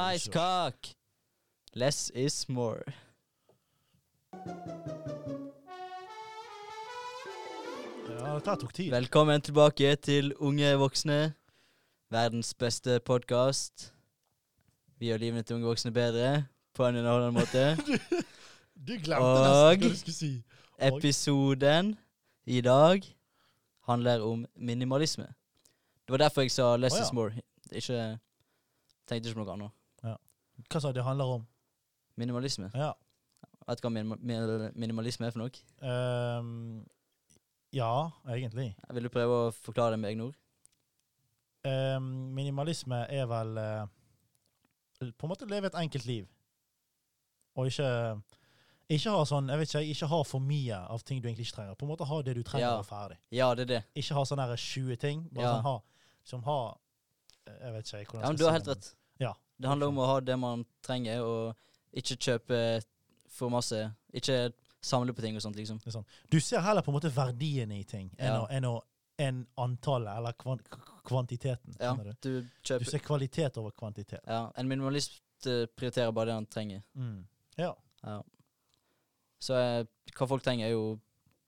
Nice cock! Less is more. Ja, dette tok tid. Velkommen tilbake til Unge voksne. Verdens beste podkast. Vi gjør livene til unge voksne bedre på en underholdende måte. Du glemte nesten hva du skulle si. Episoden i dag handler om minimalisme. Det var derfor jeg sa less oh, ja. is more. Ikke Tenkte ikke på noe annet. Hva sa du det handler om? Minimalisme. Ja. Vet du hva minima- minimalisme er for noe? Um, ja, egentlig. Vil du prøve å forklare det med egne ord? Um, minimalisme er vel uh, på en måte leve et enkelt liv. Og ikke ikke ha sånn, jeg vet ikke, ikke ha for mye av ting du egentlig ikke trenger. På en måte Ha det du trenger, Ja. og ferdig. Ja, det er det. Ikke ha sånne her 20 ting. Bare Ja. sånn ha, som har Jeg vet ikke hvordan Ja, men Du har helt rett. Ja. Det handler om å ha det man trenger, og ikke kjøpe for masse. Ikke samle på ting og sånt, liksom. Du ser heller på en måte verdiene i ting Ja. enn å- enn antallet, eller kvan kvantiteten. Ja, du? kjøper... Du ser kvalitet over kvantitet. Ja, En minimalist eh, prioriterer bare det han trenger. Mm. Ja. Ja. Så eh, hva folk trenger, er jo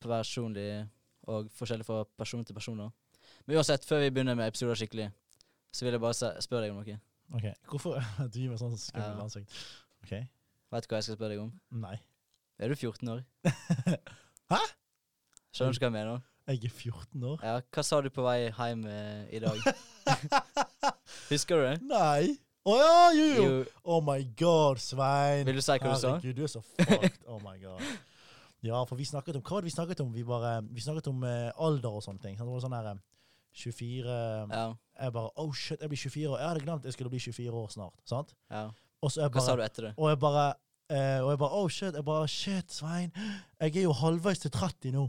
personlig og forskjellig fra person til person. da. Men uansett, før vi begynner med episoder skikkelig, så vil jeg bare spørre deg om noe. OK. Hvorfor Du gir meg sånn skummelt Ja. ansikt. OK. Vet du hva jeg skal spørre deg om? Nei. Er du 14 år? Hæ? Skjønner du hva jeg mener? Jeg er 14 år. Ja, Hva sa du på vei hjem eh, i dag? Husker du det? Nei! Å ja, jo, jo! Jo, Oh my god, Svein. Vil du si hva du sa? Herregud, du er så fucked. Oh my god. Ja, for vi snakket om Hva var det vi snakket om? Vi, bare, vi snakket om eh, alder og sånne ting. Sant? Det var sånn her eh, 24 Ja. Jeg bare Oh shit, jeg blir 24 år. Jeg hadde glemt jeg skulle bli 24 år snart. Sant? ja. Og så jeg Hva sa bare du etter det? Og jeg bare eh, Og jeg bare Oh shit. Jeg bare Shit, Svein. Jeg er jo halvveis til 30 nå.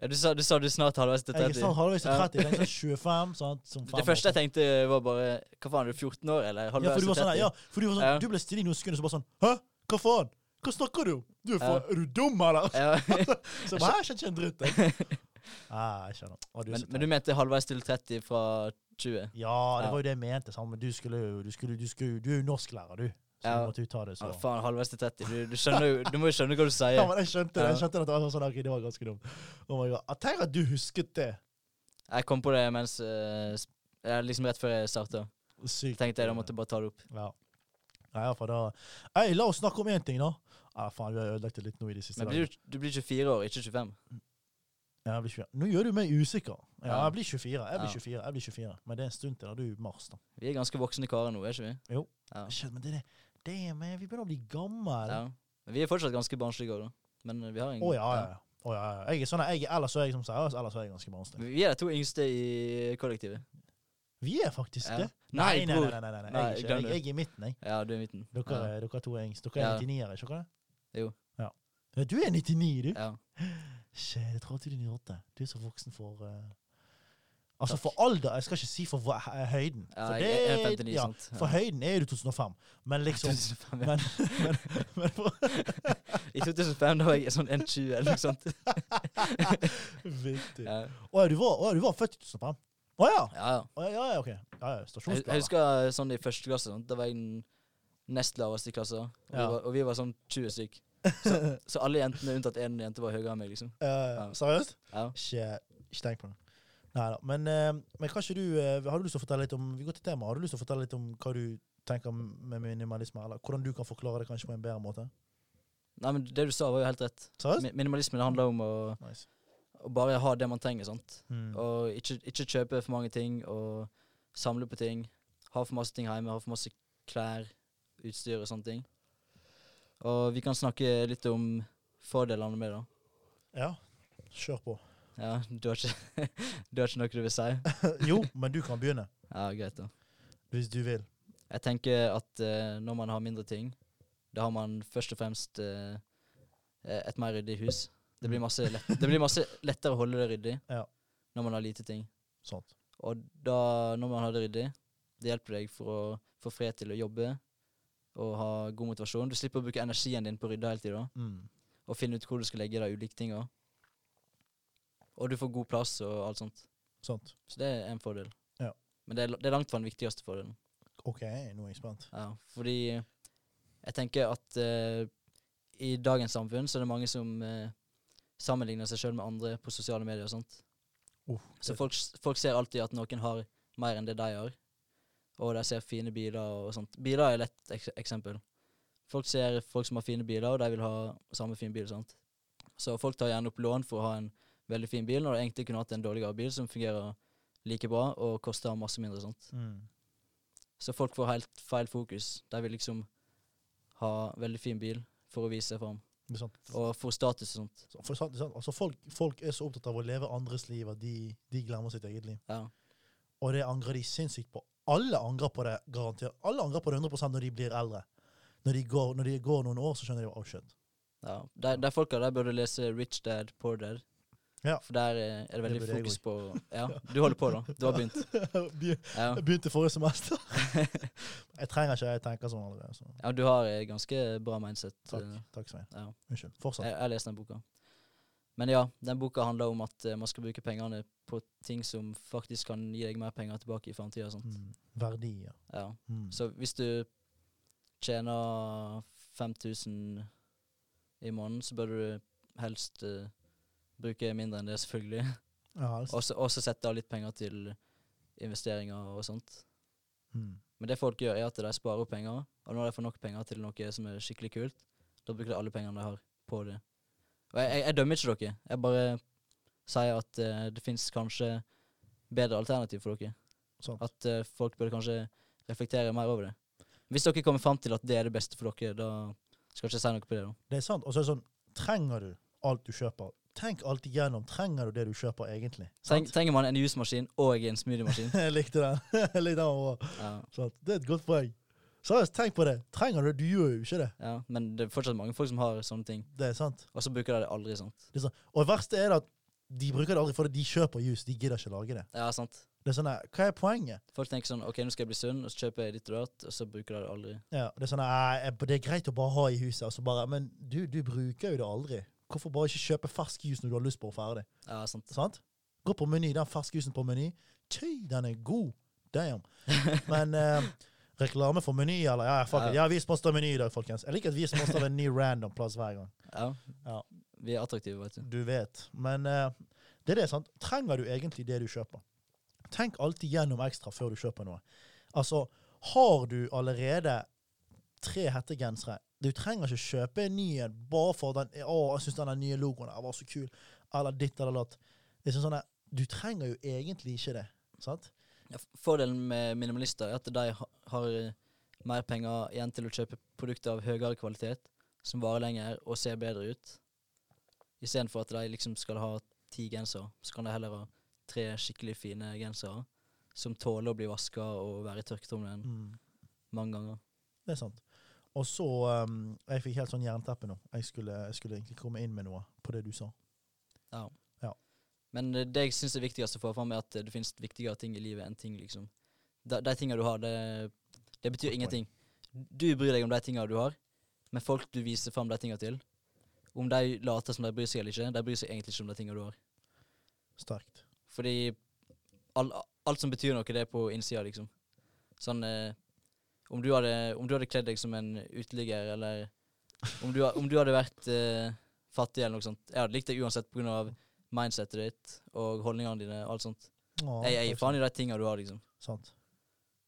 Ja, du, sa, du sa du snart halvveis til Jeg er 30. snart halvveis til Ja. 30. Jeg er sånn 25, sant? Som Det første jeg tenkte, var bare Hva faen, er du 14 år, eller? Ja, for du var sånn, ja, for du var sånn, Ja. du ble stille i noen sekunder, så bare sånn Hæ? Hva faen? Hva snakker du om? Du er, Ja. er du dum, eller? Ja. Så jeg bare, jeg skjønner ikke en dritt, jeg. Ah, jeg skjønner. Å, du er men, så men du mente halvveis til 30 fra 20? Ja, det var jo det jeg mente, sant? men du skulle jo, du skulle, du skulle, du er jo norsklærer, du. Så Ja. du måtte jo ta det så. Ja, faen, halvveis til 30. Du, du, skjønner jo, du må jo skjønne hva du sier. Ja, men jeg skjønte det, jeg skjønte at det var sånn, ok, det var ganske dumt. Oh my god. Jeg tenker at du husket det. Jeg kom på det mens eh, sp- Liksom rett før jeg starta. Sykt. Tenkte jeg da måtte jeg bare ta det opp. Ja. Nei, ja, da... Ei, la oss snakke om en ting da. Ja, faen, vi har ødelagt det litt nå i det siste Men blir du, du blir 24 år, ikke 25. Jeg blir 24. Nå gjør du meg usikker. Ja, jeg blir 24. Jeg blir Ja. 24. Jeg blir 24. Men det er en stund til da du er mars, da. Vi er ganske voksne karer nå, er ikke vi? Jo. Ja. Shit, men det er Damn, vi begynner å bli gamle. ja. Men vi er fortsatt ganske barnslige òg, da. Men eh, vi har en Å ja, ja. ja. Oh, ja, ja. Jeg er sånn, jeg, ellers er jeg som seriøs, ellers er jeg ganske barnslig. Vi er de to yngste i kollektivet. Vi er faktisk det. Nei, Nei, nei, nei. nei, nei, Jeg, er jeg, jeg er i midten, jeg. Ja, du er i midten. Dere, ja. er- dere er to er yngst. Dere er 99-ere, ikke sant? Jo. Ja. ja. Du er 99, du. Ja. Shit, jeg trodde du er 98. Du er så voksen for uh... Altså for alder, jeg skal ikke si for høyden. Ja, for jeg er 59, ja? For høyden er du 2005, men liksom 2005, ja. men, men, men for, I 2005 da var jeg sånn 1,20 eller noe sånt. Viktig. Ja, Å ja, du var, ja, du var født i 2005? Å ja. ja. ja. Ja, ja, ok. Ja, ja, Jeg, jeg husker sånn i første klasse. Sånn. Da var jeg den nest laveste i klassen. Og, vi Ja. var, og vi var sånn 20 stykk. Så, så alle jentene unntatt én jente var høyere enn meg, liksom. Ja, ja. Seriøst? Ja. Ikke, ikke tenk på det. Nei da. Men, eh, men kanskje du eh, Har du lyst til å fortelle litt om Vi går til tema. Har du lyst til å fortelle litt om hva du tenker med minimalisme, eller hvordan du kan forklare det kanskje på en bedre måte? Nei, men det du sa, var jo helt rett. Seriøst? Minimalisme det handler om å, Nice. å bare ha det man trenger. sant? Mm. Og ikke, ikke kjøpe for mange ting, og samle på ting. Ha for masse ting hjemme, ha for masse klær, utstyr og sånne ting. Og vi kan snakke litt om fordelene med det. Ja, kjør på. Ja, du har ikke, du har ikke noe du vil si? jo, men du kan begynne. Ja, greit, da. Hvis du vil. Jeg tenker at uh, når man har mindre ting, da har man først og fremst eh, et mer ryddig hus. Det blir, masse lett, det blir masse lettere å holde det ryddig Ja. når man har lite ting. Sånt. Og da, når man har det ryddig, det hjelper deg for å få fred til å jobbe og ha god motivasjon. Du slipper å bruke energien din på å rydde hele tida Mm. og finne ut hvor du skal legge de ulike tinga. Og du får god plass og alt sånt. sånt. Så det er en fordel. Ja. Men det er, det er langt fra den viktigste fordelen. OK, nå er jeg spent. Ja, fordi jeg tenker at uh, i dagens samfunn så er det mange som uh, sammenligner seg sjøl med andre på sosiale medier og sånt. Uh, Så folk, folk ser alltid at noen har mer enn det de har. Og de ser fine biler og sånt. Biler er et lett ek eksempel. Folk ser folk som har fine biler, og de vil ha samme fin bil. sant? Så folk tar gjerne opp lån for å ha en veldig fin bil, når de egentlig kunne hatt en dårligere bil som fungerer like bra og koster masse mindre. sant? Mm. Så folk får helt feil fokus. De vil liksom ha veldig fin bil for å vise seg fram. Og for status og sånt. Så- For, sant? Altså, folk, folk er så opptatt av å leve andres liv at de, de glemmer sitt eget liv. Ja. Og det angrer de sinnssykt på. Alle angrer på det, garantert. Alle angrer på det 100% når de blir eldre. Når de, går, når de går noen år, så skjønner de oh shit. ja. De, de folka der burde lese Rich Dad, Poor Dad. Ja. For der eh, er det veldig det fokus på Ja, du holder på, da. Du har begynt. Ja, Jeg begynte forrige semester. jeg trenger ikke, jeg tenker sånn allerede. Så. ja du har eh, ganske bra mindset. Takk, eh, takk Svein. Ja. Unnskyld. Fortsett. Jeg, jeg lest den boka. Men ja, den boka handler om at eh, man skal bruke pengene på ting som faktisk kan gi deg mer penger tilbake i framtida. Mm. Verdier. Ja. Mm. Så hvis du tjener 5000 i måneden, så bør du helst uh, bruke mindre enn det, selvfølgelig. Ja, altså. Og så sette av litt penger til investeringer og sånt. mm. Men det folk gjør, er at de sparer opp penger, og når de får nok penger til noe som er skikkelig kult, da bruker de alle pengene de har på det. Og jeg, jeg, jeg dømmer ikke dere. Jeg bare sier at uh, det fins kanskje bedre alternativ for dere. Sant. At uh, folk burde kanskje reflektere mer over det. Hvis dere kommer fram til at det er det beste for dere, da skal jeg ikke si noe på det. da. Det er sant. Og så er det sånn, trenger du alt du kjøper? Tenk alltid gjennom. Trenger du det du kjøper, egentlig? Treng, trenger man en jusmaskin og en smoothiemaskin? jeg likte den. Jeg likte den også. ja, Sånn. Det er et godt poeng. Seriøst, tenk på det. Trenger du det? Du gjør jo ikke det. ja, men det er fortsatt mange folk som har sånne ting, Det er sant. og så bruker de det aldri. sant? Det er sant. Og det verste er at de bruker det aldri fordi de kjøper juice. De gidder ikke lage det. Ja, sant. Det er sånn Hva er poenget? Folk tenker sånn OK, nå skal jeg bli sunn, og så kjøper jeg ditt og datt, og så bruker de det aldri. Ja, Det er sånn her, "Æ, det er greit å bare ha i huset, og så bare Men du, du bruker jo det aldri. Hvorfor bare ikke kjøpe fersk juice når du har lyst på å ferdig? Ja, sant. Sant? Gå på Meny, den ferske juicen på Meny. Tøy, den er god. Damn. Men eh, reklame for Meny, eller? Ja, fuck it. Ja. vis er av Meny i dag, folkens. Jeg liker at vi er sponset av en ny random plass hver gang. Ja. Ja. Vi er attraktive, vet du. Du vet. Men uh, det er det, sant. Trenger du egentlig det du kjøper? Tenk alltid gjennom ekstra før du kjøper noe. Altså, har du allerede tre hettegensere Du trenger ikke kjøpe en ny en bare for den Å, jeg syns den nye logoen var så kul. Eller ditt eller datt. Det sånn at Du trenger jo egentlig ikke det. Sant? Ja, fordelen med minimalister er at de har eh, mer penger igjen til å kjøpe produkter av høyere kvalitet, som varer lenger og ser bedre ut. Istedenfor at de liksom skal ha ti gensere, så kan de heller ha tre skikkelig fine gensere som tåler å bli vaska og være i tørketrommelen Mm. mange ganger. Det er sant. Og så um, Jeg fikk helt sånn jernteppe nå. Jeg skulle, jeg skulle egentlig komme inn med noe på det du sa. Ja. Ja. Men eh, det jeg syns er viktigst å få fram, er at eh, det finnes viktigere ting i livet enn ting, liksom. De, de tinga du har, det, det betyr ingenting. Du bryr deg om de tinga du har, men folk du viser fram de tinga til, om de later som de bryr seg eller ikke, de bryr seg egentlig ikke om de tinga du har. Sterkt. Fordi all, alt som betyr noe, det er på innsida, liksom. Sånn eh, om, du hadde, om du hadde kledd deg som en uteligger, eller om du, om du hadde vært eh, fattig, eller noe sånt. Jeg hadde likt deg uansett pga. mindsetet ditt og holdningene dine. alt sånt. Åh, Jeg, gir faen i de tinga du har, liksom. Sant.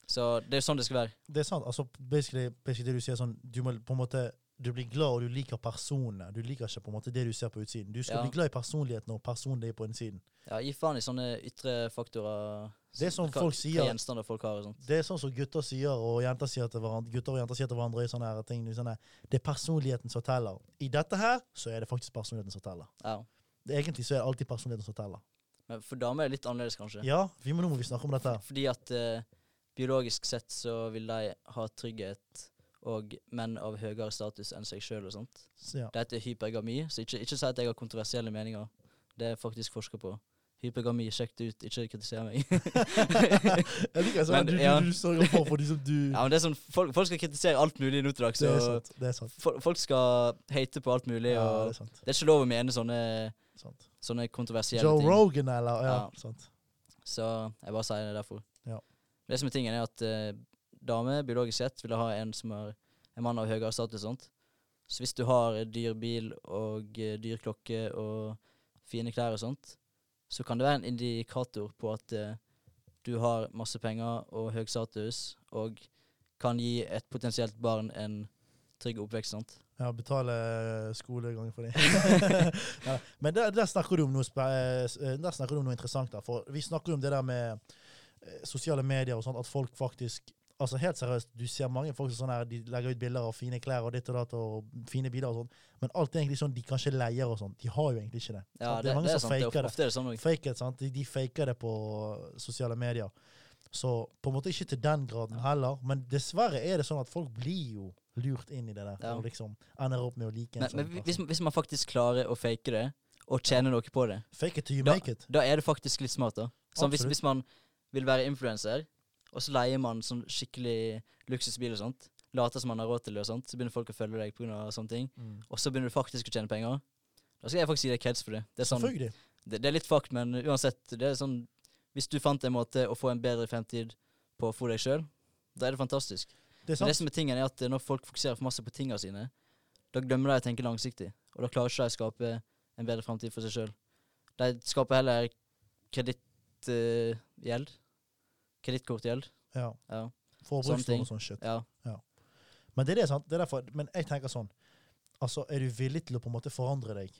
Så det er sånn det skal være. Det er sant. altså basically, basically det du sier sånn Du må på en måte Du blir glad, og du liker personene. Du liker ikke på en måte det du ser på utsiden. Du skal Ja. bli glad i personligheten og personen det er på innsiden. Ja, Gi faen i sånne ytre faktorer. Det er sånn hva, folk sier- Hva folk har og sånt. Det er sånn som gutter sier, og jenter sier til hverandre, gutter og jenter sier til hverandre i sånne her ting. Sånne, det er personligheten som teller. I dette her så er det faktisk personligheten som teller. Ja. Det, egentlig så er det alltid personligheten som teller. Men for damer er det litt annerledes, kanskje. Ja, vi må, nå må vi snakke om dette. Fordi at eh, biologisk sett så vil de ha trygghet og menn av høyere status enn seg sjøl og sånt. Så, ja. Det heter hypergami, så ikke, ikke si at jeg har kontroversielle meninger. Det er faktisk forska på. Hypergami, sjekk det ut, ikke kritiser meg. Jeg liker sånn Men, du, ja. du, du sørger for for de som du ja, men det er sånn, folk, folk skal kritisere alt mulig nå til dags. Det er sant. Det er sant. fol- Folk skal hate på alt mulig. Ja, og det er sant. det er ikke lov å mene sånne, sånne kontroversielle Joe ting. Rogan, eller? Ja, Ja. sant. Så jeg bare sier det derfor. Ja. Det som er tingen, er at eh, dame, biologisk sett, vil ha en som er en mann av høyere status. sånt. Så hvis du har dyr bil og eh, dyr klokke og fine klær og sånt, så kan det være en indikator på at eh, du har masse penger og høy status, og kan gi et potensielt barn en trygg oppvekst. sant? Ja, betale skolegang for dem. ja, men der, der, snakker du om noe spe- eh, der snakker du om noe interessant. Da, for vi snakker jo om det der med eh, sosiale medier og sånt, at folk faktisk Altså helt seriøst, du ser mange folk som sånn her, de legger ut bilder av fine klær og ditt og datt og fine biler og sånn, men alt er egentlig sånn de kanskje leier og sånn. De har jo egentlig ikke det. Ja, det, det, mange det er som sant. Faker er, det. er det sånn. Fake it? De, de faker det på sosiale medier. Så på en måte ikke til den graden heller, men dessverre er det sånn at folk blir jo lurt inn i det der, Ja. og liksom ender opp med å like en Men, sånn men hvis, hvis man faktisk klarer å fake det, og tjene noe på det, Fake it till you da, make it. da er det faktisk litt smart. da. Sånn hvis, hvis man vil være influenser, og så leier man sånn skikkelig luksusbil og sånt, later som man har råd til det, og sånt, så begynner folk å følge deg pga. sånne ting, Mm. og så begynner du faktisk å tjene penger, da skal jeg faktisk gi deg kreds for det. Det er, sånn, det, det er litt fucked, men uansett, det er sånn Hvis du fant en måte å få en bedre fremtid på for deg sjøl, da er det fantastisk. Det er Men det som er tingen er at når folk fokuserer for masse på tingene sine, da glemmer de å tenke langsiktig. Og da klarer ikke de å skape en bedre fremtid for seg sjøl. De skaper heller kredittgjeld. Kredittkortgjeld. Ja. Ja. Forbrukslån og sånn shit. ja. Men det er det, sant? Det er derfor, men jeg tenker sånn Altså, er du villig til å på en måte forandre deg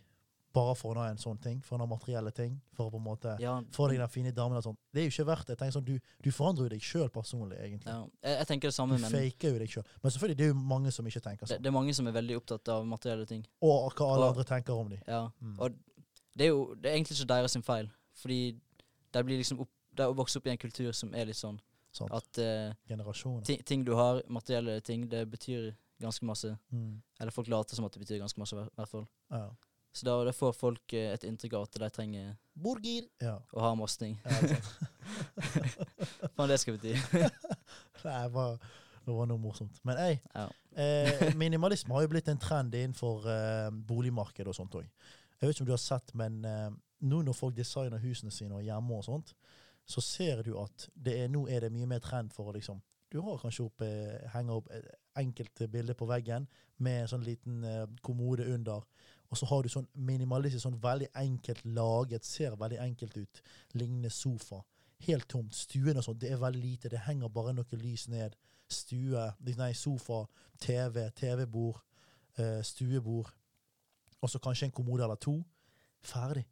bare for å nå en sånn ting? For å nå materielle ting? For å på en måte ja. få deg den fine damen og sånn. Det er jo ikke verdt det. Jeg tenker sånn, Du, du forandrer jo deg sjøl personlig, egentlig. ja. Jeg, jeg tenker det Du samme, men det, faker jo deg sjøl. Men selvfølgelig, det er jo mange som ikke tenker sånn. det er mange som er veldig opptatt av materielle ting. Og hva alle Og- andre tenker om dem. Ja. Mm. Og det er jo det er egentlig ikke deres sin feil, fordi de blir liksom opp, de er vokse opp i en kultur som er litt sånn Sant? at uh, ting, ting du har, materielle ting, det betyr ganske masse. Mm. Eller folk later som at det betyr ganske masse, i hvert fall. Ja. Så da, da får folk uh, et inntrykk av at de trenger Burger! Ja. å ha masse ting. ja det. Hva det skal bety. Nei, bare, det var noe morsomt. Men ei, Ja. eh, minimalisme har jo blitt en trend innenfor eh, boligmarkedet og sånt òg. Jeg vet ikke om du har sett, men eh, nå når folk designer husene sine og hjemme og sånt, så ser du at er, nå er det mye mer trend for å liksom Du har kanskje opp, eh, opp enkelte bilder på veggen med sånn liten eh, kommode under. Og så har du sånn minimalistisk, sånn veldig enkelt laget, ser veldig enkelt ut. Lignende sofa. Helt tomt. Stuen og sånn, det er veldig lite. Det henger bare noe lys ned. Stue, nei, sofa, TV, TV-bord, eh, stuebord. Og så kanskje en kommode eller to. Ferdig.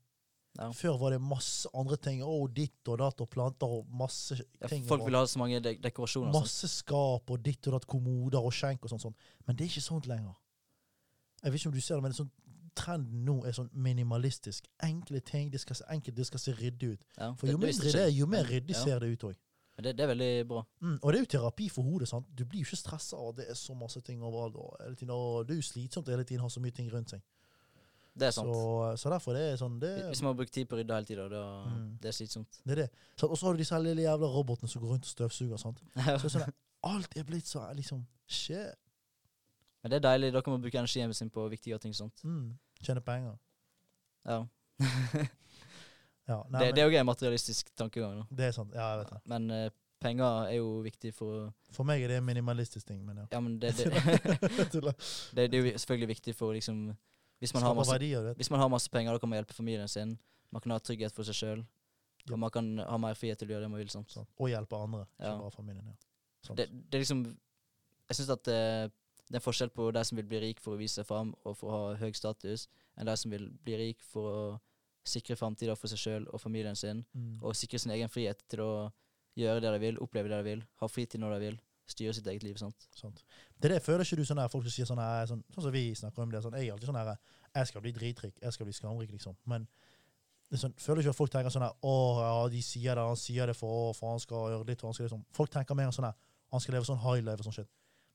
Ja. Før var det masse andre ting. Å, ditt og datt og planter og masse Ja, folk ville ha så mange de dekorasjoner. Masse skap og ditt og datt, kommoder og skjenk og sånn. sånn. Men det er ikke sånt lenger. Jeg vet ikke om du ser det, men sånn, trenden nå er sånn minimalistisk. Enkle ting. Det skal se enkelt, det skal se ryddig ut. Ja, For jo det mindre det er, jo mer ryddig ser det ut òg. Det, det er veldig bra. Mm, og det er jo terapi for hodet. sant? Du blir jo ikke stressa av det er så masse ting overalt. Og hele tiden, og det er jo slitsomt å hele tiden ha så mye ting rundt seg. Det er sant. Så, så derfor det er sånn det, Hvis man har brukt tid på å rydde hele tida, da Mm. det er slitsomt. det er det. Og så har du disse lille jævla robotene som går rundt og støvsuger. sant? Så sånn, alt er blitt så liksom Shit. Men det er deilig. Da kan man bruke energien sin på viktige ting. sånt. Mm. Tjene penger. Ja. Ja, nei, det, men, det er jo en materialistisk tankegang. Da. det er sant. Ja, jeg vet det. Men uh, penger er jo viktig for For meg er det en minimalistisk ting, men ja. Ja, men det, det, det, det er jo selvfølgelig viktig for liksom Hvis man har masse verdier. Hvis man har masse penger, da kan man hjelpe familien sin. Man kan ha trygghet for seg sjøl. Ja. Og man kan ha mer frihet til å gjøre det man vil. sant? Sånn. Og hjelpe andre, ikke Ja. bare familien. Ja. Det, det er liksom Jeg syns at det, det er forskjell på de som vil bli rik for å vise seg fram og for å ha høy status, enn de som vil bli rik for å sikre framtida for seg sjøl og familien sin, Mm. og sikre sin egen frihet til å gjøre det de vil, oppleve det de vil, ha fritid når de vil, styre sitt eget liv. sant? Sant. Det er det, Føler ikke du sånn her, folk som sier sånn her, sånn, sånn som vi snakker om det, sånn, jeg er alltid sånn her, jeg skal bli dritrik, jeg skal bli skamrik, liksom. Men sånn, føler ikke at folk tenker sånn her, å ja, de sier det, han sier det for, for han skal gjøre litt, og han skal liksom. Folk tenker mer sånn her, han skal leve sånn high life og sånn shit.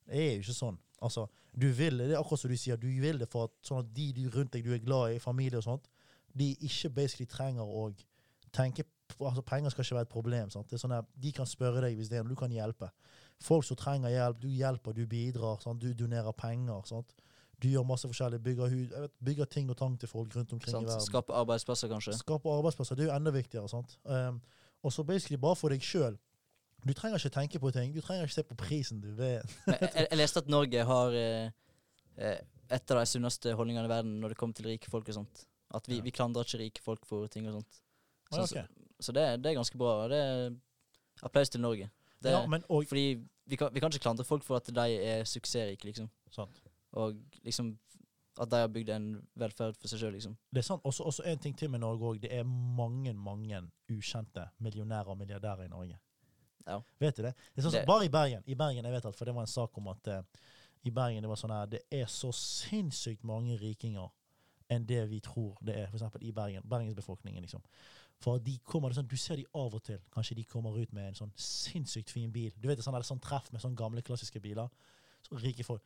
Det er jo ikke sånn. Altså, du vil det, det er akkurat som du sier, du vil det for at, sånn at de du rundt deg du er glad i, familie og sånt, de ikke basically trenger å tenke altså penger skal ikke være et problem, sant? Det er sånn at de kan spørre deg hvis det er noe du kan hjelpe. Folk som trenger hjelp, du hjelper, du bidrar, sant? du donerer penger. Sant? Du gjør masse forskjellig, bygger, vet, bygger ting og tang til folk rundt omkring i verden. Skape arbeidsplasser, kanskje. Skape arbeidsplasser, det er jo enda viktigere. sant? Um, og så basically bare for deg sjøl. Du trenger ikke tenke på ting. Du trenger ikke se på prisen. du vet. Jeg, jeg leste at Norge har eh, eh, et av de sunneste holdningene i verden når det kommer til rike folk og sånt. At vi, Ja. vi klandrer ikke rike folk for ting og sånt. Så, okay. så, så det, det er ganske bra. Det er applaus til Norge. Det, ja, men og, Fordi vi kan, vi kan ikke klandre folk for at de er suksessrike, liksom. sant. Og liksom at de har bygd en velferd for seg sjøl, liksom. Det er sant. Også, også en ting til med Norge òg. Det er mange, mange ukjente millionærer og milliardærer i Norge. Ja. Vet du det? det, sånn, Det- bare i Bergen. I Bergen, jeg vet at, For det var en sak om at uh, i Bergen det var sånn her, det er så sinnssykt mange rikinger enn det vi tror det er, f.eks. i Bergen. Bergensbefolkningen, liksom. For de kommer, er sånn, Du ser de av og til. Kanskje de kommer ut med en sånn sinnssykt fin bil. Du vet sånn, er sånn treff med sånne gamle, klassiske biler. Så rike folk.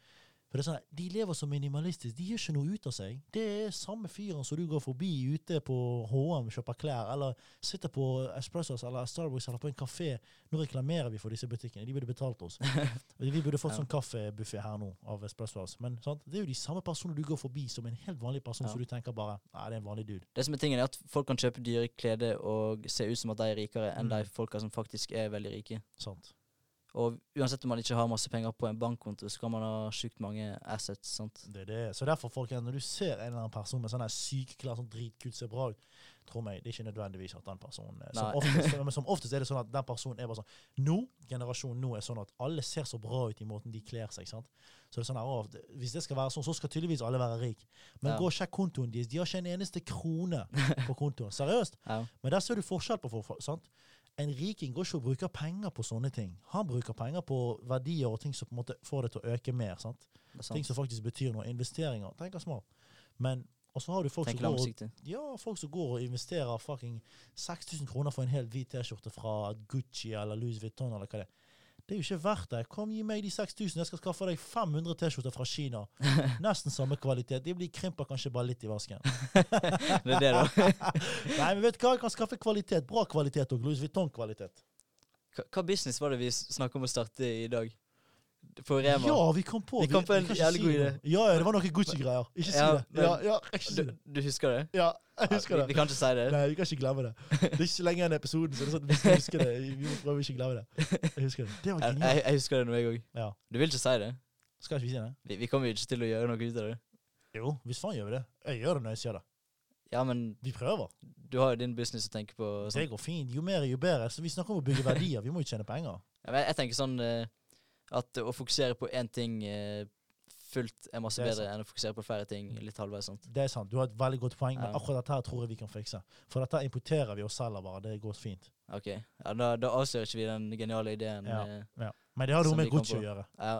For det er sånn, De lever så minimalistisk. De gjør ikke noe ut av seg. Det er samme fyren som du går forbi ute på HM kjøper klær, eller sitter på Espressos eller Starbucks eller på en kafé. Nå reklamerer vi for disse butikkene. De burde betalt oss. Vi burde fått Ja. sånn kaffebuffé her nå av Espressos. Men sant? det er jo de samme personene du går forbi som en helt vanlig person, Ja. så du tenker bare Nei, det er en vanlig dude. Det som er tingen er at folk kan kjøpe dyre klede og se ut som at de er rikere enn Mm. de folka som faktisk er veldig rike. Sant? Og uansett om man ikke har masse penger på en bankkonto, så kan man ha sjukt mange assets. sant? Det er det. Så derfor, folkens, når du ser en eller annen person med sånn her syke sånn dritkult, ser bra ut, tro meg, det er ikke nødvendigvis at den personen er- som oftest, men som oftest er det sånn at den personen er bare sånn Nå, generasjonen nå er sånn at alle ser så bra ut i måten de kler seg. sant? Så det er sånn her, å, Hvis det skal være sånn, så skal tydeligvis alle være rik. Men Ja. gå og sjekk kontoen deres. De har ikke en eneste krone på kontoen. Seriøst. Ja. Men der ser du forskjell på folk. sant? En riking går ikke og bruker penger på sånne ting. Han bruker penger på verdier og ting som på en måte får det til å øke mer. sant? Er Ting som faktisk betyr noe. Investeringer. Tenker smart. Men og så har du folk som, går og, ja, folk som går og investerer fucking 6000 kroner for en hel hvit T-skjorte fra Gucci eller Louis Vuitton eller hva det er. Det er jo ikke verdt det. Kom, gi meg de 6000, jeg skal skaffe deg 500 T-skjorter fra Kina. Nesten samme kvalitet. De blir krymper kanskje bare litt i vasken. Det er det, da. Nei, men vet du hva? Jeg kan skaffe kvalitet. Bra kvalitet og Louis Vuitton-kvalitet. Hva, business var det vi snakka om å starte i dag? På Rema? Ja, vi kom på Vi kom på en jævlig god idé. Ja, ja, det var noen Gucci-greier. Ikke si Ja, det. Ja, ja, ikke si Du, det. du husker det? Ja, jeg husker vi, det. vi kan ikke si det. Nei, vi kan ikke glemme det. Det er ikke så lenge igjen i episoden, så det er sånn at vi skal huske det. Vi må prøve ikke glemme det. Jeg husker det. Det var Jeg, genialt. jeg, jeg husker det nå, jeg òg. Ja. Du vil ikke si det? Skal ikke vi si det? Vi, vi kommer jo ikke til å gjøre noe ut av det. Jo, hvis faen gjør vi det. Jeg gjør det når jeg sier det. Ja, men Vi prøver. du har jo din business å tenke på. Sånn. Det går fint. Jo mer, jo bedre. Så vi snakker om å bygge verdier. Vi må jo tjene penger. Ja, jeg, jeg tenker sånn eh, at å fokusere på én ting eh, fullt er masse er bedre enn å fokusere på færre ting litt halvveis. sant? Det er sant. Du har et veldig godt poeng, men akkurat dette her tror jeg vi kan fikse. For dette importerer vi og selger bare. Det går fint. Ok, ja, Da, da avslører ikke vi den geniale ideen. Ja. eh, Ja. Men det har noe med Gucci å gjøre. ja.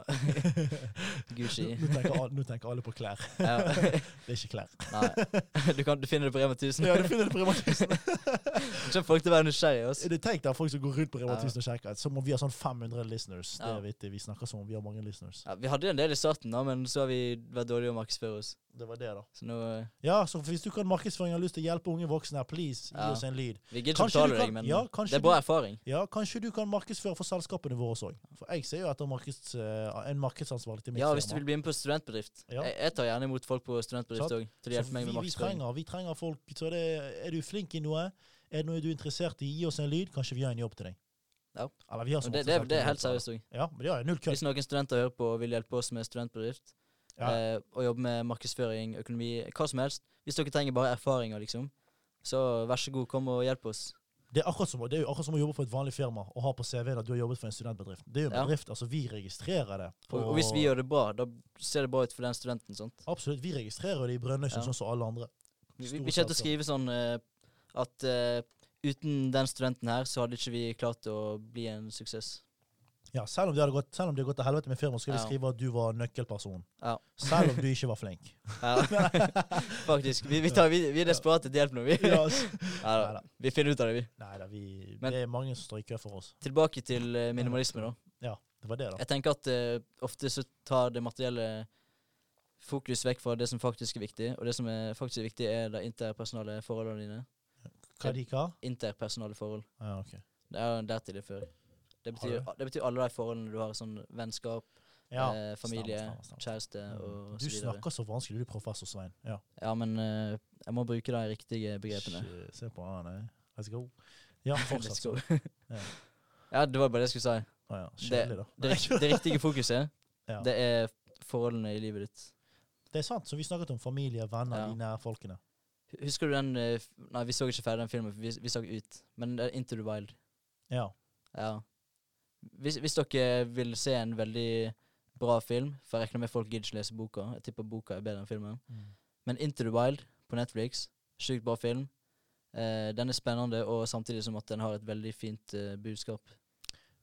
Gucci. Nå tenker, alle, nå tenker alle på klær. Ja. Det er ikke klær. Nei. Du, kan, du finner det på Rema 1000. Ja, du finner det på Rema 1000. Så folk til å være nysgjerrige. Er Altså. det Tenk deg folk som går rundt på Rema Ja. 1000 og sjekker? Som om vi har sånn 500 listeners. Det vet jeg. Vi snakker som om vi har mange listeners. Ja, vi hadde en del i starten, da, men så har vi vært dårlige å markedsføre oss. Det var det, da. Så nå eh, Ja, så hvis du kan markedsføring har lyst til å hjelpe unge voksne, please, gi oss en lyd. Vi gidder ikke betale deg, men ja, det er bra du- erfaring. Ja, kanskje du kan markedsføre for selskapene våre òg. Jeg ser jo etter markeds, eh, en markedsansvarlig til mitt Ja, hvis du vil bli med på studentbedrift. Ja. Jeg, jeg tar gjerne imot folk på studentbedrift òg, til å hjelpe meg vi, med vi, markedsføring. trenger, vi trenger folk. Så det, er du flink i noe, er det noe du er interessert i, gi oss en lyd. Kanskje vi har en jobb til deg. Ja. Eller vi har Og det, det, det er helt seriøst òg. Ja. Hvis noen studenter hører på og vil hjelpe oss med studentbedrift, Ja. eh, og jobbe med markedsføring, økonomi, hva som helst Hvis dere trenger bare erfaringer, liksom, så vær så god, kom og hjelp oss. Det er, som, det er jo akkurat som å jobbe for et vanlig firma og ha på CV-en at du har jobbet for en studentbedrift. Det er jo en Ja. bedrift, altså Vi registrerer det. Og, og hvis vi gjør det bra, da ser det bra ut for den studenten. sant? Absolutt. Vi registrerer det i Brønnøysund Ja. sånn som alle andre. Stort vi kommer til å skrive sånn uh, at uh, uten den studenten her, så hadde ikke vi klart å bli en suksess. Ja, Selv om det hadde gått, selv om det hadde gått til helvete med firmaet, skulle vi Ja. skrive at du var nøkkelperson. Ja. Selv om du ikke var flink. Ja. Faktisk. Vi, vi, tar, vi, vi er desperate til hjelp nå, vi. Ja, Ja, da. Neida. vi finner ut av det, vi. Neida, vi, Men- det er mange som står i kø for oss. Tilbake til eh, minimalisme, da. Ja, det var det, da. Jeg tenker at eh, ofte så tar det materielle fokus vekk fra det som faktisk er viktig, og det som er faktisk er viktig, er de interpersonale forholdene dine. Hva de hva? Interpersonale forhold. Ja, ok. Det er dertil det før. Det betyr, det betyr alle de forholdene du har, sånn vennskap, Ja, eh, familie, stemmer, stemmer, stemmer. kjæreste og Mm. så Du snakker så vanskelig, du professor Svein. Ja. Ja, men eh, jeg må bruke de riktige begrepene. Shit, Se på han, eh. Let's go. Ja, fortsatt. Ja. Ja, det var bare det jeg skulle si. Ah, ja. Kjedelig, da. Det, det riktige fokuset, Ja. det er forholdene i livet ditt. Det er sant. Så vi snakket om familie, venner, Ja. de nære folkene. Husker du den eh, Nei, vi så ikke ferdig den filmen, vi, vi så ut. Men det er Into the Wild. Ja. Ja. Hvis, hvis dere vil se en veldig bra film, for jeg regner med folk gidder ikke lese boka, jeg tipper boka er bedre enn filmen, Mm. men Into the Wild på Netflix, sjukt bra film. Eh, den er spennende, og samtidig som at den har et veldig fint eh, budskap.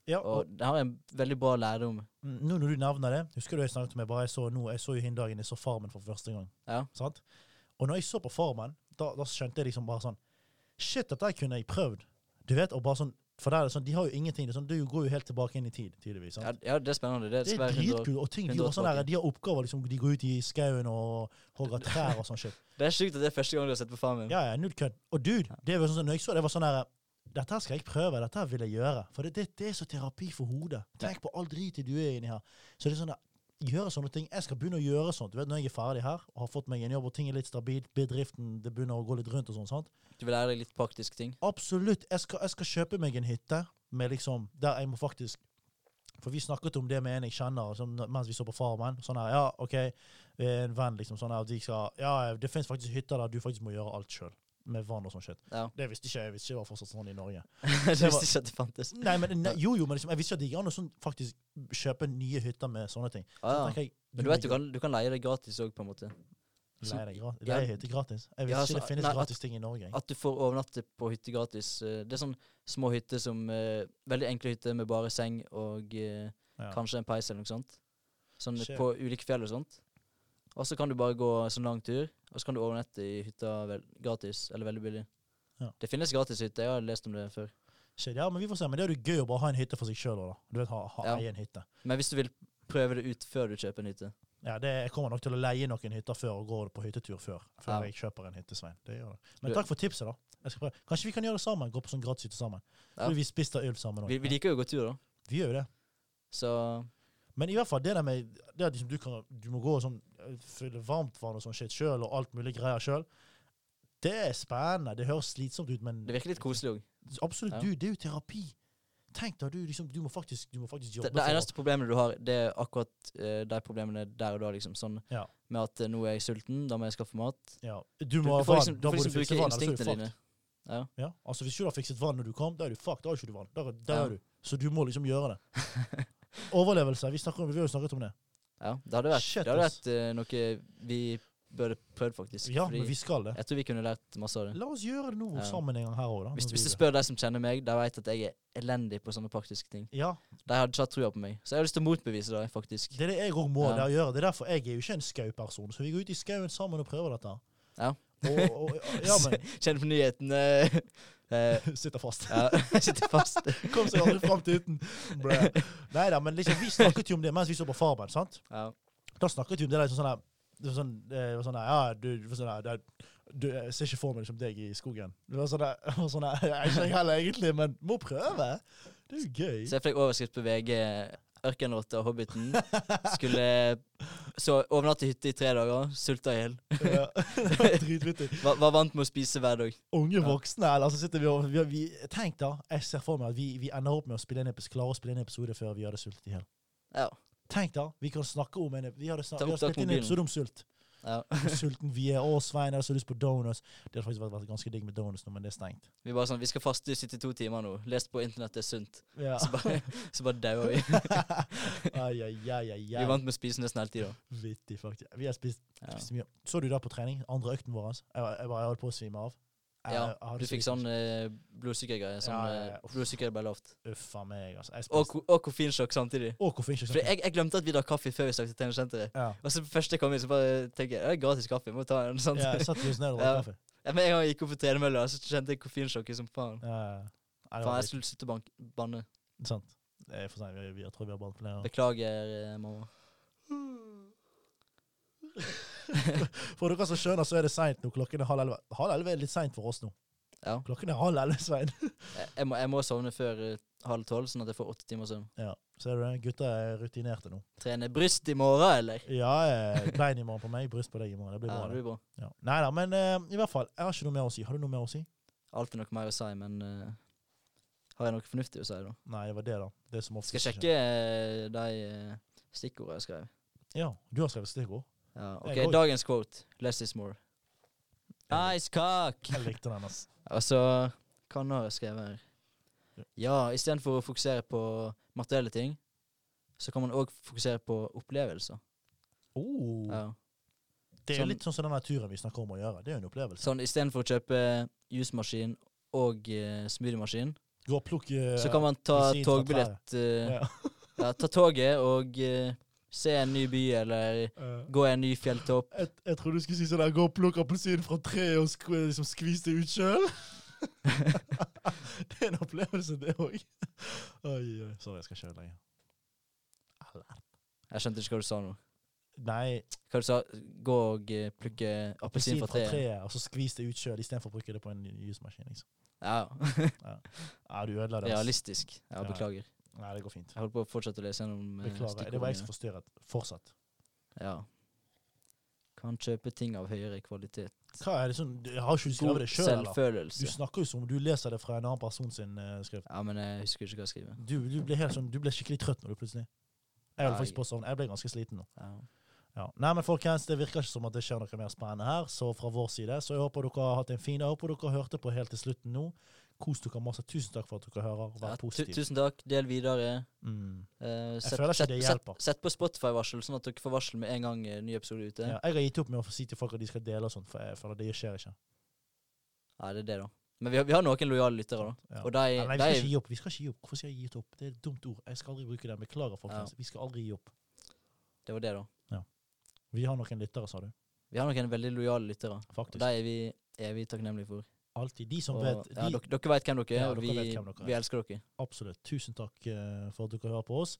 ja og, Og den har en veldig bra lærdom. mm, nå når du nevner det, husker du jeg snakket med bare jeg så nå, jeg så jo hin dagen jeg så Farmen for første gang. Ja. Sant? Og når jeg så på Farmen, da, da skjønte jeg liksom bare sånn Shit, dette kunne jeg prøvd. Du vet, og bare sånn For der er det sånn, de har jo ingenting. Det, er sånn, Du går jo helt tilbake inn i tid, tydeligvis. sant? Ja, det er spennende. Det, Det skal er være 100 dritkult. Og ting, de, 100 gjør sånn der, de har oppgaver. liksom, De går ut i skauen og hogger trær og sånn shit. Det er sjukt at det er første gang du har sett på Farmen. Ja, ja, null kødd. Og dude, det var sånn, når jeg så det, var sånn der Dette her skal jeg prøve. Dette her vil jeg gjøre. For det, det, det er så terapi for hodet. Tenk på all dritet du er inni her. Så det er sånn der, Gjøre sånne ting. Jeg skal begynne å gjøre sånt. Du vet, Når jeg er ferdig her og har fått meg en jobb og ting er litt stabilt, bedriften det begynner å gå litt rundt og sånn, sant? Du vil lære deg litt praktiske ting. Absolutt. Jeg skal, jeg skal kjøpe meg en hytte med liksom Der jeg må faktisk For vi snakket om det med en jeg kjenner som, mens vi så på Farmen. Sånn her, ja, OK, en venn, liksom. Sånn her, de skal Ja, det fins faktisk hytter der du faktisk må gjøre alt sjøl. Med vann og sånn shit. Ja. Det visste ikke jeg. Visste ikke det var fortsatt sånn i Norge. du visste ikke at det fantes. Nei, men ne, Jo, jo, men liksom, jeg visste ikke at det gikk an å sånn, faktisk kjøpe nye hytter med sånne ting. Så Ah, ja. jeg, Men du vet, du kan, du kan leie det gratis òg, på en måte. Leie gratis. Ja. hytte gratis. Jeg visste Ja, ikke det finnes nei, at- gratis ting i Norge. At du får overnatte på hytte gratis. eh, Det er sånn små hytter som uh, Veldig enkle hytter med bare seng og uh, kanskje en peis eller noe sånt. Sånn Skjøp. på ulike fjell og sånt. Og så kan du bare gå sånn lang tur, og så kan du overnatte i hytta vel, gratis, eller veldig billig. Ja. Det finnes gratis hytte, jeg har lest om det før. Shit, ja, men vi får se. Men det er jo gøy å bare ha en hytte for seg sjøl. Du vet, ha, ha Ja. egen hytte. Men hvis du vil prøve det ut før du kjøper en hytte Ja, det, Jeg kommer nok til å leie noen hytter før og gå på hyttetur før. Før Ja. jeg kjøper en hytte, Svein. Det gjør det. Men takk for tipset, da. Kanskje vi kan gjøre det sammen? Gå på sånn gratishytte sammen. Ja. Vi spiste øl sammen. Vi, vi liker jo å gå tur, da. Vi gjør jo det. Så Men i hvert fall det der med det at liksom du, kan, du må gå sånn, eh, varmt vann og sånn shit sjøl, og alt mulig greier sjøl, det er spennende. Det høres slitsomt ut, men det virker litt koselig òg. Absolutt. Ja. Du, det er jo terapi. Tenk da, du, liksom, du, må faktisk, du må faktisk jobbe det det eneste problemet du har, det er akkurat uh, de problemene der og da, liksom. Sånn Ja. med at uh, nå er jeg sulten, da må jeg skaffe mat. ja. Du Du, må du du får liksom, du da må du liksom fikse bruke vann. du instinktene dine. Ja. Ja, altså Hvis du har fikset vann når du kom, da er du fucked. Da har ikke du vann. Der, der Ja. er du. Så du må liksom gjøre det. Overlevelse. Vi, snakker vi har jo snakket om det. Ja. Det hadde vært, Shit, det hadde vært uh, noe vi burde prøvd, faktisk. Ja, men vi skal det. jeg tror vi kunne lært masse av det. La oss gjøre det nå Ja. sammen en gang her òg, da. Hvis, hvis du spør de som kjenner meg, de vet at jeg er elendig på sånne praktiske ting. Ja, De hadde ikke hatt trua på meg. Så jeg har lyst til å motbevise det, faktisk. det er det jeg òg må Ja. gjøre. Det er derfor jeg er jo ikke en skauperson. Så vi går ut i skauen sammen og prøver dette. Ja. Og, og, ja, men Kjenner på nyhetene. Eh, Sitter fast. ja, sitter fast. Kom seg aldri fram til uten. Nei da, men liksom, vi snakket jo om det mens vi så på Farmen. sant? Ja. Da snakket vi om det der sånn der det var sånn, det var sånn ja, du, sånn det, du, Jeg ser ikke for meg liksom deg i skogen. Det var sånn det var sånn Jeg er ikke jeg heller, egentlig, men må prøve. Det er jo gøy. Se for deg overskrift på VG. Ørkenrotta og Hobbiten skulle så overnatte i hytte i tre dager. Sulta i hjel. Ja. Var. Var, vant med å spise hver dag. Unge voksne, eller så sitter vi og vi, vi, Tenk da, jeg ser for meg at vi, vi ender opp med å spille en episode, klare å spille en episode før vi hadde sultet i hjel. Ja. Tenk da, vi kan snakke om en Vi hadde, vi hadde spilt inn en episode om sult. Ja. Sulten vi er. Å, Svein, jeg har så lyst på donuts. Det hadde faktisk vært, vært ganske digg med donuts nå, men det er stengt. Vi bare sånn, vi skal faste i 72 timer nå. Lest på internett det er sunt. Ja. Så bare, så bare dauer vi. ai, ai, ai, ai, Vi vant med å spise nesten hele tida. Vittig, faktisk. Vi har spist, spist mye. Så du da på trening? Andre økten vår? Jeg, jeg, jeg, jeg holdt på å svime av. Ja. Du fikk sånn eh, blodsukkergreie. Sånn, Ja, ja, ja. eh, Blodsukkeret ble lavt. Uffa meg, altså. Jeg Og, spiste, ko- og koffeinsjokk samtidig. og koffeinsjokk. For jeg, jeg glemte at vi drakk kaffe før vi stakk til treningssenteret. Ja. Og så først jeg kom inn, så bare tenker jeg det er gratis kaffe. jeg Må ta en sånn. ja, jeg satt oss ned og Ja. kaffe. Ja, men en gang jeg gikk opp på tredemølla, så kjente jeg koffeinsjokket som faen. Ja, ja. Nei, det Faen, var jeg skulle slutte å bank- banne. sant. Det er for sent. Vi, vi, jeg tror vi har bannet flere. Beklager, eh, mamma. For dere som skjønner, så er det seint nå. Klokken er halv elleve. Halv elleve er litt seint for oss nå. Ja. Klokken er halv elleve, Svein. Jeg, må, jeg må sovne før uh, halv tolv, sånn at jeg får åtte timer søvn. Ja, Ser du det? Gutta er rutinerte nå. Trene bryst i morgen, eller? Ja, eh, bein i morgen på meg, bryst på deg i morgen. Det blir Ja, bra. det det. blir bra. Ja. Nei da, men uh, i hvert fall. Jeg har ikke noe mer å si. Har du noe mer å si? Alltid noe mer å si, men uh, Har jeg noe fornuftig å si, da? Nei, det var det, da. Det som Skal jeg sjekke de stikkordene jeg skrev. Ja, du har skrevet stikkord. Ja, ok, Dagens quote. Less is more. Nice cock! Jeg likte den, ass. Altså, hva har jeg skrevet her? Ja, istedenfor å fokusere på materielle ting, så kan man òg fokusere på opplevelser. Oh, Ja. Det er jo Sånn- litt sånn som den turen vi snakker om å gjøre. Det er jo en opplevelse. Sånn istedenfor å kjøpe jusmaskin og uh, smoothiemaskin, Gå og plukke, uh, så kan man ta togbillett uh, Ja. Ja, ta toget og eh, se en ny by, eller uh, gå en ny fjelltopp. jeg, jeg trodde du skulle si sånn der, gå og plukk appelsin fra treet og sk liksom skvis det ut sjøl. det er en opplevelse, det òg. Sorry, jeg skal kjøre lenger. Jeg skjønte ikke hva du sa nå. Nei, Hva du sa Gå og eh, plukke appelsin fra treet? treet, og så skvis det ut sjøl istedenfor å bruke det på en jusmaskin. Liksom. Ja. Ja, du ødela det. Realistisk. Ja, Ja. beklager. Nei, det går fint. Jeg holdt på å fortsette å lese gjennom eh, Beklager. Det var jeg som forstyrret. Fortsett. Ja. Kan kjøpe ting av høyere kvalitet. Hva er det sånn, du- Har ikke skrevet det sjøl, eller? Du snakker jo som om du leser det fra en annen person sin eh, skrift. Ja, men jeg husker ikke hva jeg skriver. Du, du ble helt sånn, du ble skikkelig trøtt når du plutselig Jeg holdt faktisk på å sovne. Jeg ble ganske sliten nå. Ja. Ja. Nei, men folkens, Det virker ikke som at det skjer noe mer spennende her, så fra vår side. Så jeg håper dere har hatt en fin Jeg håper dere hørte på helt til slutten nå. Kos dere masse. Tusen takk for at dere hører. Vær Ja, positive. positiv. tusen takk. Del videre. Mm. Uh, set, jeg føler ikke set, det hjelper. sett på Spotify-varsel, sånn at dere får varsel med en gang uh, ny episode er ute. Ja, jeg har gitt opp med å si til folk at de skal dele og sånt, for jeg føler det skjer ikke. Ja, det er det, da. Men vi har, vi har noen lojale lyttere, da. Ja. Og de, Nei, vi skal ikke gi opp. Vi skal ikke gi opp. Hvorfor skal jeg gi opp? Det er et dumt ord. Jeg skal aldri bruke det. Beklager, folkens. Vi skal aldri gi opp. Det var det, da. Vi har noen lyttere, sa du. Vi har noen veldig lojale lyttere. Og de er vi evig takknemlige for. Alltid. De som Og, vet ja, dere, dere vet hvem dere er, Ja, og vi, dere er. vi elsker dere. Absolutt. Tusen takk uh, for at dere hører på oss.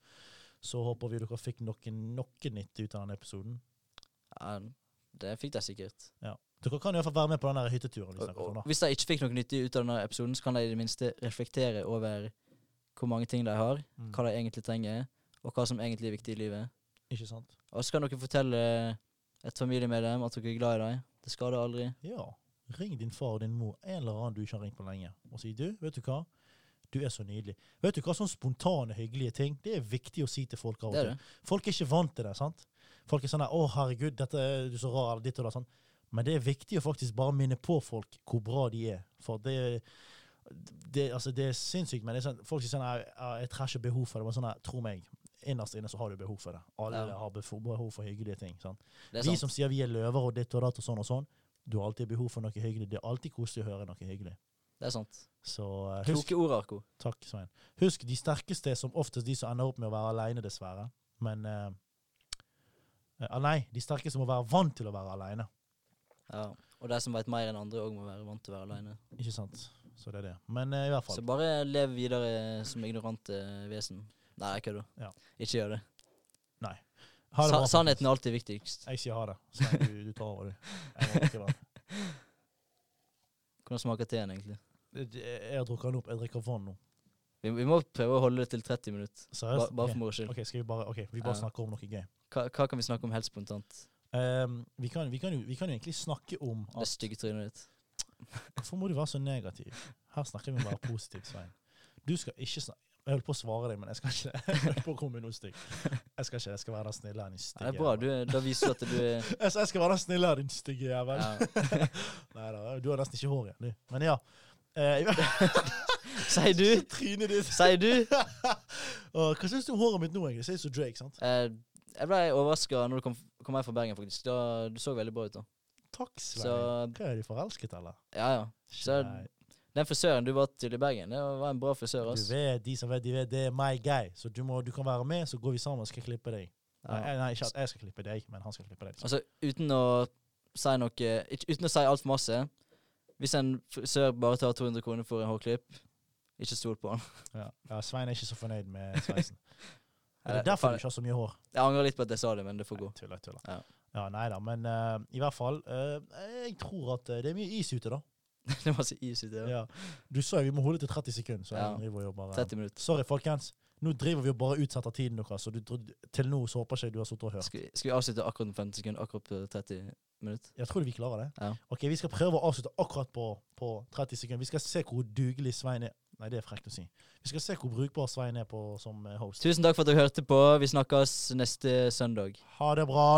Så håper vi dere fikk noe, noe nytt ut av denne episoden. Ja, det fikk de sikkert. Dere kan i hvert fall være med på den hytteturen Hvis, Og, og hvis de ikke fikk noe nyttig ut av denne episoden, så kan de i det minste reflektere over hvor mange ting de har, Mm. hva de egentlig trenger, og hva som egentlig er viktig i livet. Ikke sant? Og så kan dere fortelle et familiemedlem at dere er glad i dem. Det skader aldri. Ja. Ring din far og din mor, en eller annen du ikke har ringt på lenge, og si du, vet du hva? Du er så nydelig. Vet du hva, sånne spontane, hyggelige ting, det er viktig å si til folk av og Det er til. Folk er ikke vant til det, sant? Folk er sånn her, 'Å, herregud, dette er du så rar', eller ditt og datt. Sånn. Men det er viktig å faktisk bare minne på folk hvor bra de er. For det, det, altså, det er sinnssykt, men det er sånn, folk sier sånn «Ja, ja, 'Jeg trenger ikke behov for det'. Men sånn, her, tro meg, innerst inne så har du behov for det. Alle Ja. har behov for hyggelige ting. sant? Det er Vi som sier vi er løver og ditt og datt og sånn og sånn, du har alltid behov for noe hyggelig. Det er alltid koselig å høre noe hyggelig. Det er sant. Så uh, husk Kloke ord, Arko. Takk, Svein. Husk, de sterkeste er som oftest de som ender opp med å være alene, dessverre. Men uh, uh, Nei, de sterkeste må være vant til å være alene. Ja. Og de som vet mer enn andre, òg må være vant til å være aleine. Ikke sant? Så det er det. Men i hvert fall. Så bare lev videre som ignorante vesen. Nei, jeg kødder. Ja. Ikke gjør det. Det Sa sannheten er alltid viktigst. Jeg sier ha det. Så du, du tar over, du. Hvordan smaker teen, egentlig? Det- det- Jeg har drukket den opp. Jeg drikker vann nå. Vi, vi må prøve å holde det til 30 minutter. Ba, Seriøst? bare Ok. for moro skyld. Ok, skal vi bare, okay, vi bare Ja. snakker om noe gøy. Hva, hva kan vi snakke om helt spontant? Um, vi, kan, vi, kan jo, vi kan jo egentlig snakke om Det at stygge trynet ditt. Hvorfor må du være så negativ? Her snakker vi bare positivt, Svein. Du skal ikke snakke Jeg holdt på å svare deg, men jeg skal ikke Jeg på å komme noe stygt. Jeg skal ikke, jeg skal være den snille her, din stygge det er bra. Du, da viser du at du er Jeg skal være den snille her, din stygge jævel. ja. Nei da, du har nesten ikke hår igjen, du. Men ja. Eh, Sier du? Trynet ditt. Sier du? Hva syns du om håret mitt nå, egentlig? Sier ser ut som Drake, sant? Eh, jeg ble overraska når du kom, kom her fra Bergen, faktisk. Da, du så veldig bra ut da. Takk, Svein. Så Hva er du forelsket, eller? ja, ja. Så Nei. Den frisøren du var til i Bergen, det var en bra frisør. Du vet, de som vet, de vet, det er my guy. Så du, må, du kan være med, så går vi sammen og skal klippe deg. Nei, nei, ikke at jeg skal klippe deg, men han skal klippe deg. Altså, uten å si noe ikke, Uten å si altfor masse Hvis en frisør bare tar 200 kroner for en hårklipp, ikke stol på han. Ja. ja, Svein er ikke så fornøyd med sveisen. Er det derfor du ikke har så mye hår? Jeg angrer litt på at jeg sa det, men det får gå. Tuller, tuller. Ja. Ja, nei da, men uh, i hvert fall uh, Jeg tror at eh, det er mye is ute, da. det var så is ute. Ja. Du sa jo vi må holde til 30 sekunder, så Ja. driver og jobber. eh. 30 minutter. Sorry, folkens. Nå driver vi og bare utsetter tiden deres, så du, til nå så håper jeg ikke du har sittet og hørt. Skal, vi- skal vi avslutte akkurat med 50 sekunder? Akkurat på 30 minutter? Jeg tror vi klarer det. Ja. Ok, Vi skal prøve å avslutte akkurat på, på 30 sekunder. Vi skal se hvor dugelig Svein er Nei, det er frekt å si. Vi skal se hvor brukbar Svein er på som eh, host. Tusen takk for at dere hørte på. Vi snakkes neste søndag. Ha det bra.